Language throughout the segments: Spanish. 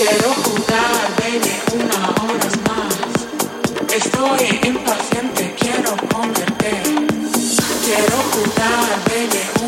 Quiero jugar, baby, una hora más. Estoy impaciente, quiero comerte. Quiero jugar, baby,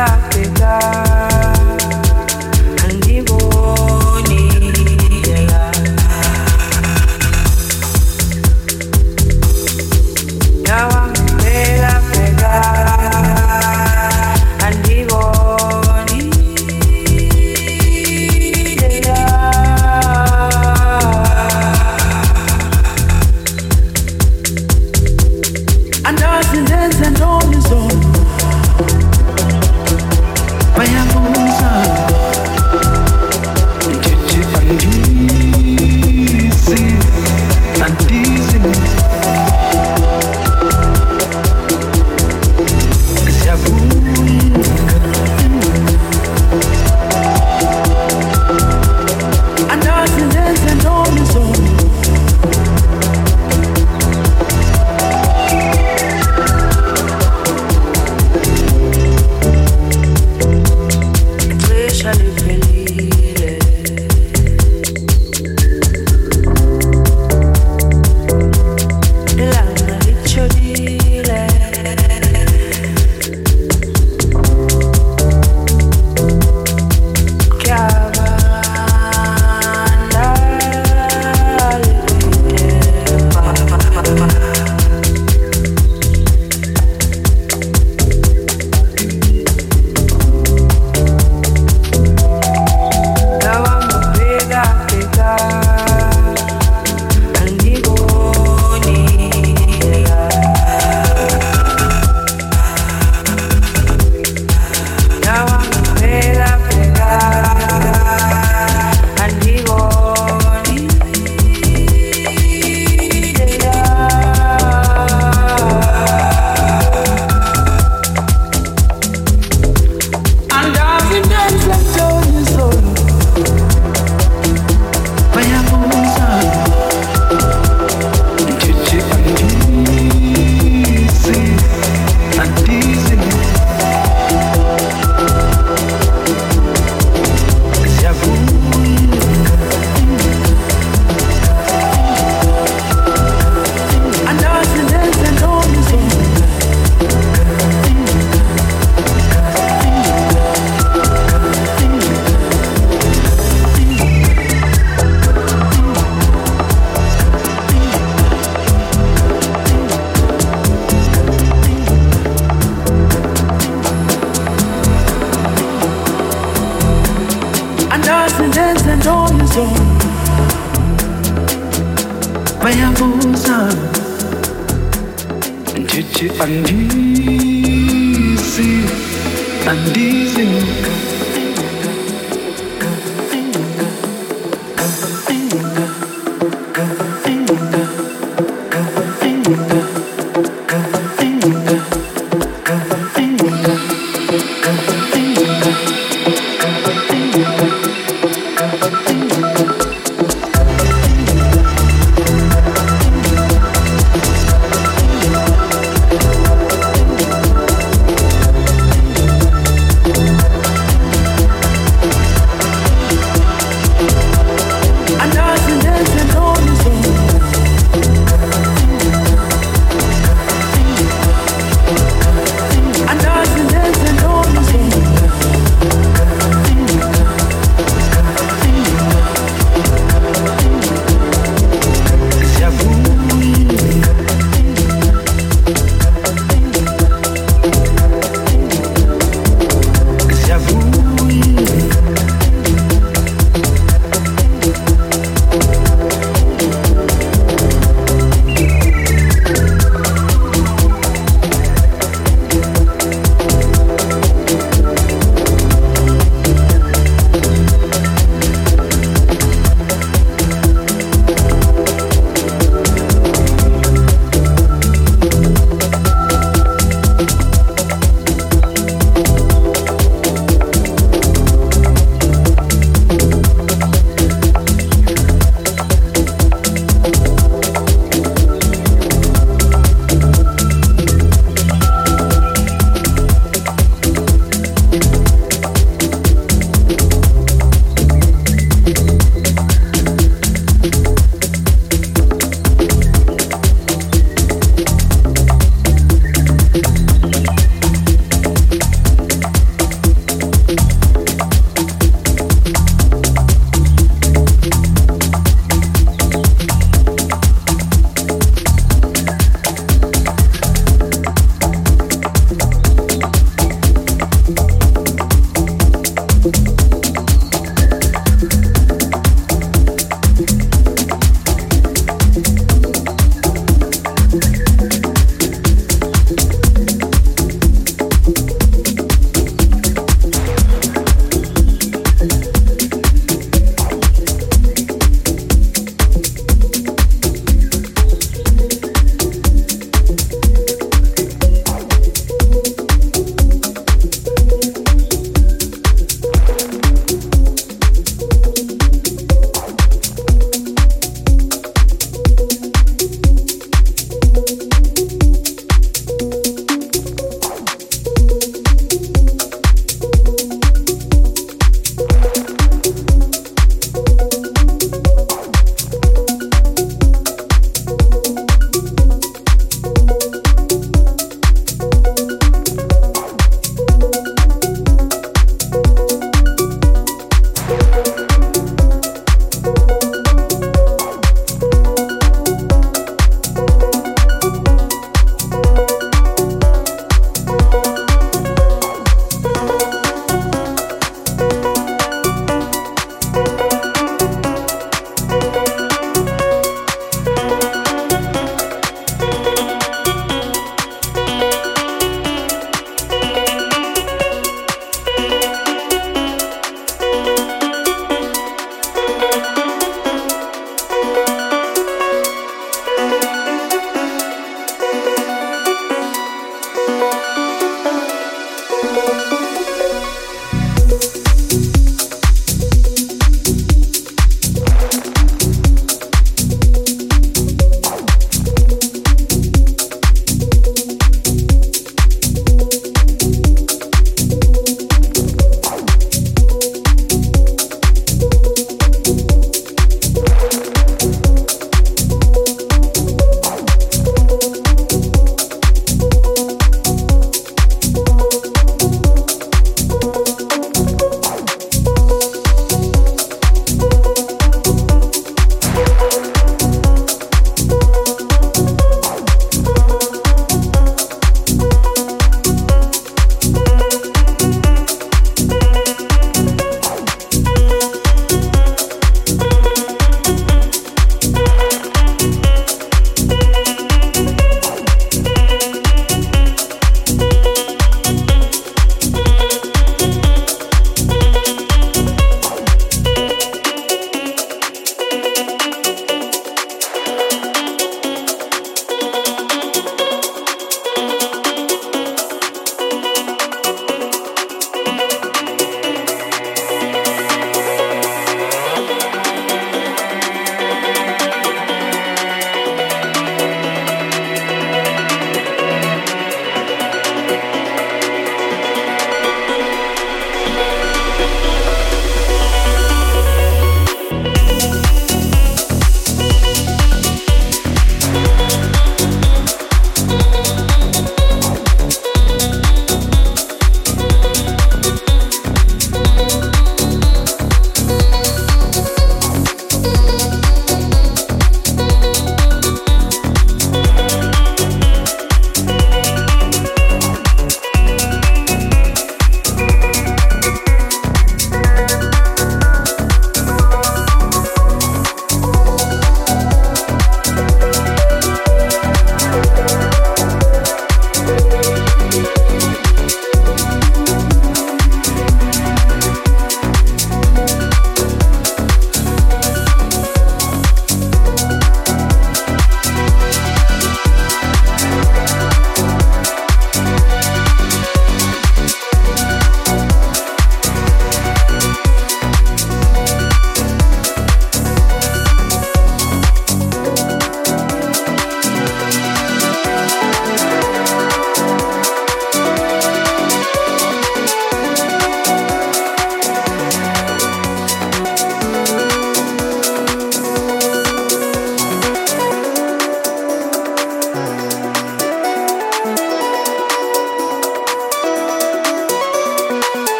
out.